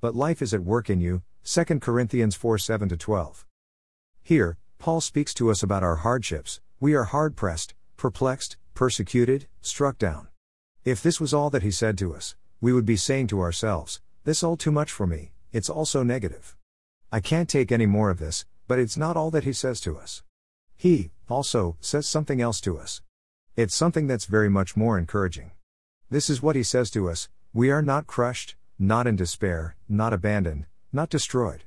but life is at work in you. 2 Corinthians 4 7 12. Here, Paul speaks to us about our hardships. We are hard pressed, perplexed, persecuted, struck down. If this was all that he said to us, we would be saying to ourselves, This all too much for me, it's all so negative. I can't take any more of this, but it's not all that he says to us. He, also, says something else to us. It's something that's very much more encouraging. This is what he says to us We are not crushed, not in despair, not abandoned, not destroyed.